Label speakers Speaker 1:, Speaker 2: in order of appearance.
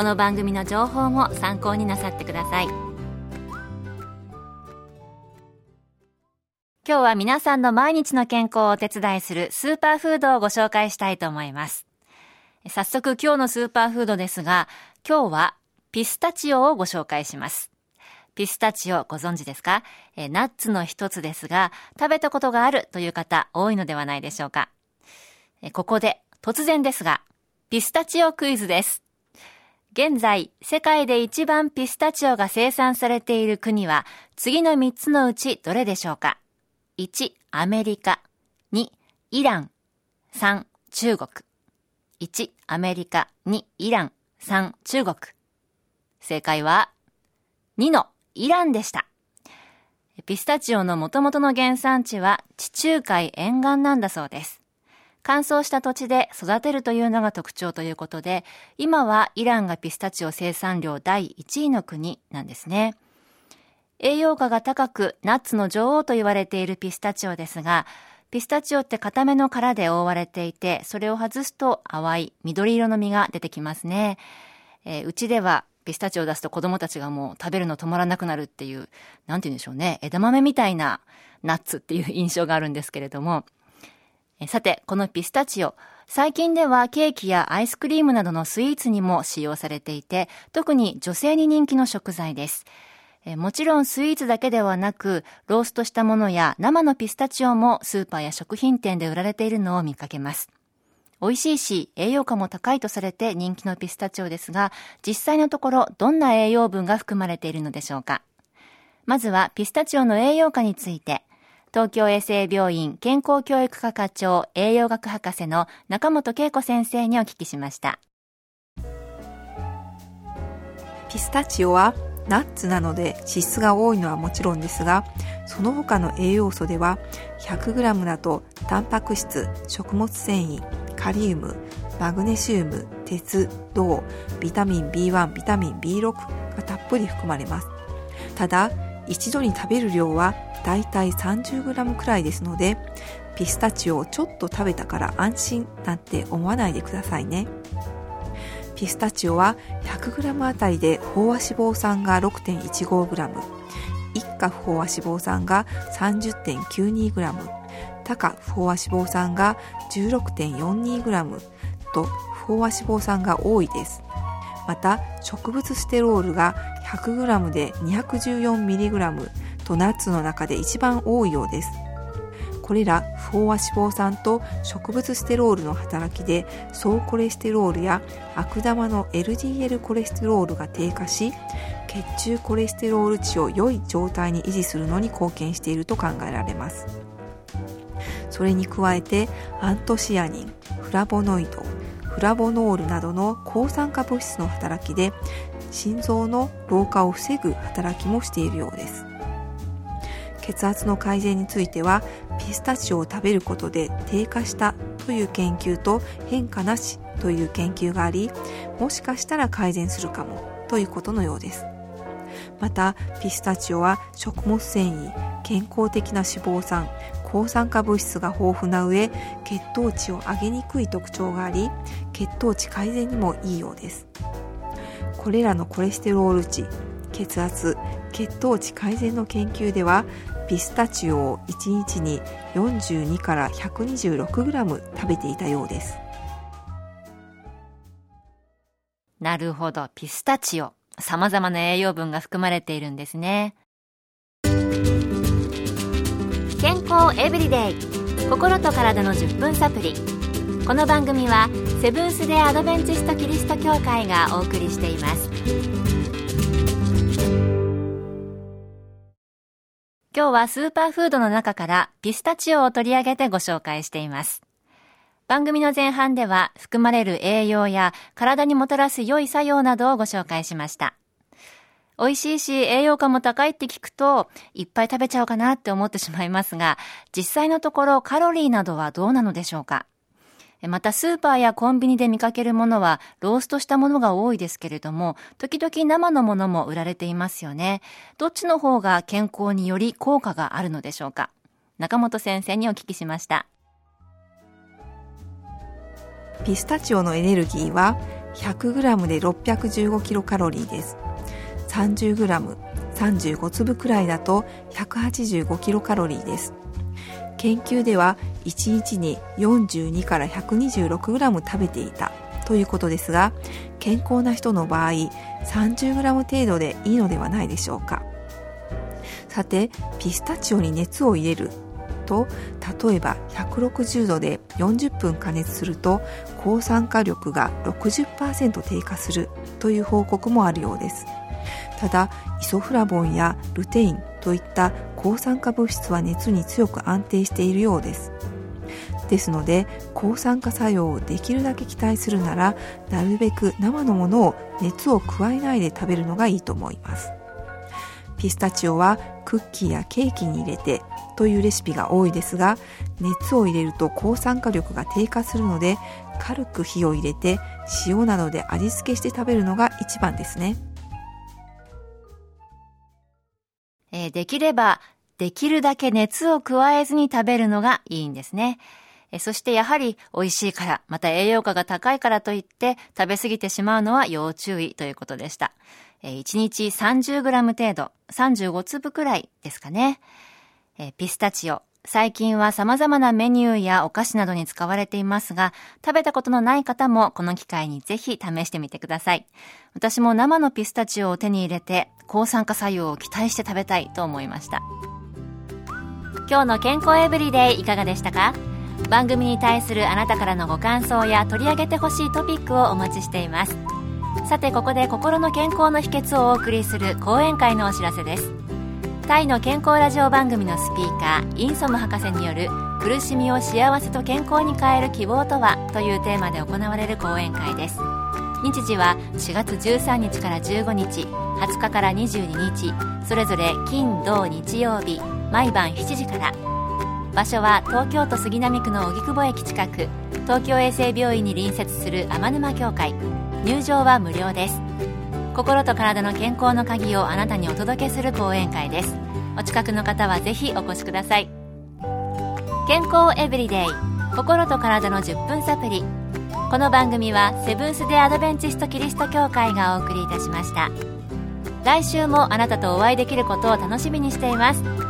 Speaker 1: この番組の情報も参考になさってください今日は皆さんの毎日の健康をお手伝いするスーパーフードをご紹介したいと思います早速今日のスーパーフードですが今日はピスタチオをご紹介しますピスタチオご存知ですか？えナッツの一つですが、食べたことがあるという方多いのではないでしょうか？ここで突然ですが、ピスタチオクイズです。現在、世界で一番ピスタチオが生産されている国は、次の3つのうちどれでしょうか ?1、アメリカ。2、イラン。3、中国。1、アメリカ。2、イラン。3、中国。正解は、2のイランでした。ピスタチオの元々の原産地は地中海沿岸なんだそうです。乾燥した土地で育てるというのが特徴ということで、今はイランがピスタチオ生産量第1位の国なんですね。栄養価が高くナッツの女王と言われているピスタチオですが、ピスタチオって固めの殻で覆われていて、それを外すと淡い緑色の実が出てきますね。えー、うちではピスタチオを出すと子供たちがもう食べるの止まらなくなるっていう、なんて言うんでしょうね。枝豆みたいなナッツっていう印象があるんですけれども。さて、このピスタチオ、最近ではケーキやアイスクリームなどのスイーツにも使用されていて、特に女性に人気の食材です。もちろんスイーツだけではなく、ローストしたものや生のピスタチオもスーパーや食品店で売られているのを見かけます。美味しいし栄養価も高いとされて人気のピスタチオですが、実際のところどんな栄養分が含まれているのでしょうか。まずはピスタチオの栄養価について、東京衛生病院健康教育科課長栄養学博士の中本恵子先生にお聞きしました。
Speaker 2: ピスタチオはナッツなので脂質が多いのはもちろんですが、その他の栄養素では 100g だとタンパク質、食物繊維、カリウム、マグネシウム、鉄、銅、ビタミン B1、ビタミン B6 がたっぷり含まれます。ただ、一度に食べる量はだいたい 30g くらいですので、ピスタチオをちょっと食べたから安心なんて思わないでくださいね。ピスタチオは 100g あたりで飽和脂肪酸が 6.15g、一家不飽和脂肪酸が 30.92g、高不飽和脂肪酸が 16.42g と不飽和脂肪酸が多いです。また植物ステロールが 100g で 214mg とナッツの中で一番多いようです。これら不飽和脂肪酸と植物ステロールの働きで総コレステロールや悪玉の LDL コレステロールが低下し血中コレステロール値を良い状態に維持するのに貢献していると考えられますそれに加えてアントシアニンフラボノイドフラボノールなどの抗酸化物質の働きで心臓の老化を防ぐ働きもしているようです血圧の改善についてはピスタチオを食べることで低下したという研究と変化なしという研究がありもしかしたら改善するかもということのようです。またピスタチオは食物繊維健康的な脂肪酸抗酸化物質が豊富な上血糖値を上げにくい特徴があり血糖値改善にもいいようです。これらのコレステロール値血圧血糖値改善の研究ではピスタチオを1日に42から 126g 食べていたようです。
Speaker 1: なるほど。ピスタチオ。様々な栄養分が含まれているんですね。健康エブリデイ。心と体の10分サプリ。この番組はセブンス・デ・アドベンチスト・キリスト教会がお送りしています。今日はスーパーフードの中からピスタチオを取り上げてご紹介しています番組の前半では含まれる栄養や体にもたらす良い作用などをご紹介しました。美味しいし栄養価も高いって聞くといっぱい食べちゃおうかなって思ってしまいますが実際のところカロリーなどはどうなのでしょうか？またスーパーやコンビニで見かけるものはローストしたものが多いですけれども時々生のものも売られていますよね。どっちの方が健康により効果があるのでしょうか？中本先生にお聞きしました。
Speaker 2: ピスタチオのエネルギーは 100g で615キロカロリーです。30g、35粒くらいだと185キロカロリーです。研究では1日に42から 126g 食べていたということですが健康な人の場合 30g 程度でいいのではないでしょうか。さてピスタチオに熱を入れると例えば160度で40分加熱すると抗酸化力が60%低下するという報告もあるようです。ただイソフラボンやルテインといった抗酸化物質は熱に強く安定しているようです。ですので抗酸化作用をできるだけ期待するならなるべく生のものを熱を加えないで食べるのがいいと思いますピスタチオはクッキーやケーキに入れてというレシピが多いですが熱を入れると抗酸化力が低下するので軽く火を入れて塩などで味付けして食べるのが一番ですね、
Speaker 1: えー、できればできるだけ熱を加えずに食べるのがいいんですね。そしてやはり美味しいから、また栄養価が高いからといって食べ過ぎてしまうのは要注意ということでした。1日 30g 程度、35粒くらいですかね。ピスタチオ。最近は様々なメニューやお菓子などに使われていますが、食べたことのない方もこの機会にぜひ試してみてください。私も生のピスタチオを手に入れて、抗酸化作用を期待して食べたいと思いました。今日の健康エブリデイいかがでしたか？番組に対するあなたからのご感想や取り上げてほしいトピックをお待ちしています。さてここで心の健康の秘訣をお送りする講演会のお知らせです。タイの健康ラジオ番組のスピーカーインソム博士による苦しみを幸せと健康に変える希望とはというテーマで行われる講演会です。日時は4月13日から15日20日から22日それぞれ金土日曜日毎晩7時から。場所は東京都杉並区の荻窪駅近く東京衛生病院に隣接する天沼協会。入場は無料です。心と体の健康の鍵をあなたにお届けする講演会です。お近くの方はぜひお越しください。健康エブリデイ。心と体の10分サプリこの番組はセブンス・デ・アドベンチスト・キリスト教会がお送りいたしました。来週もあなたとお会いできることを楽しみにしています。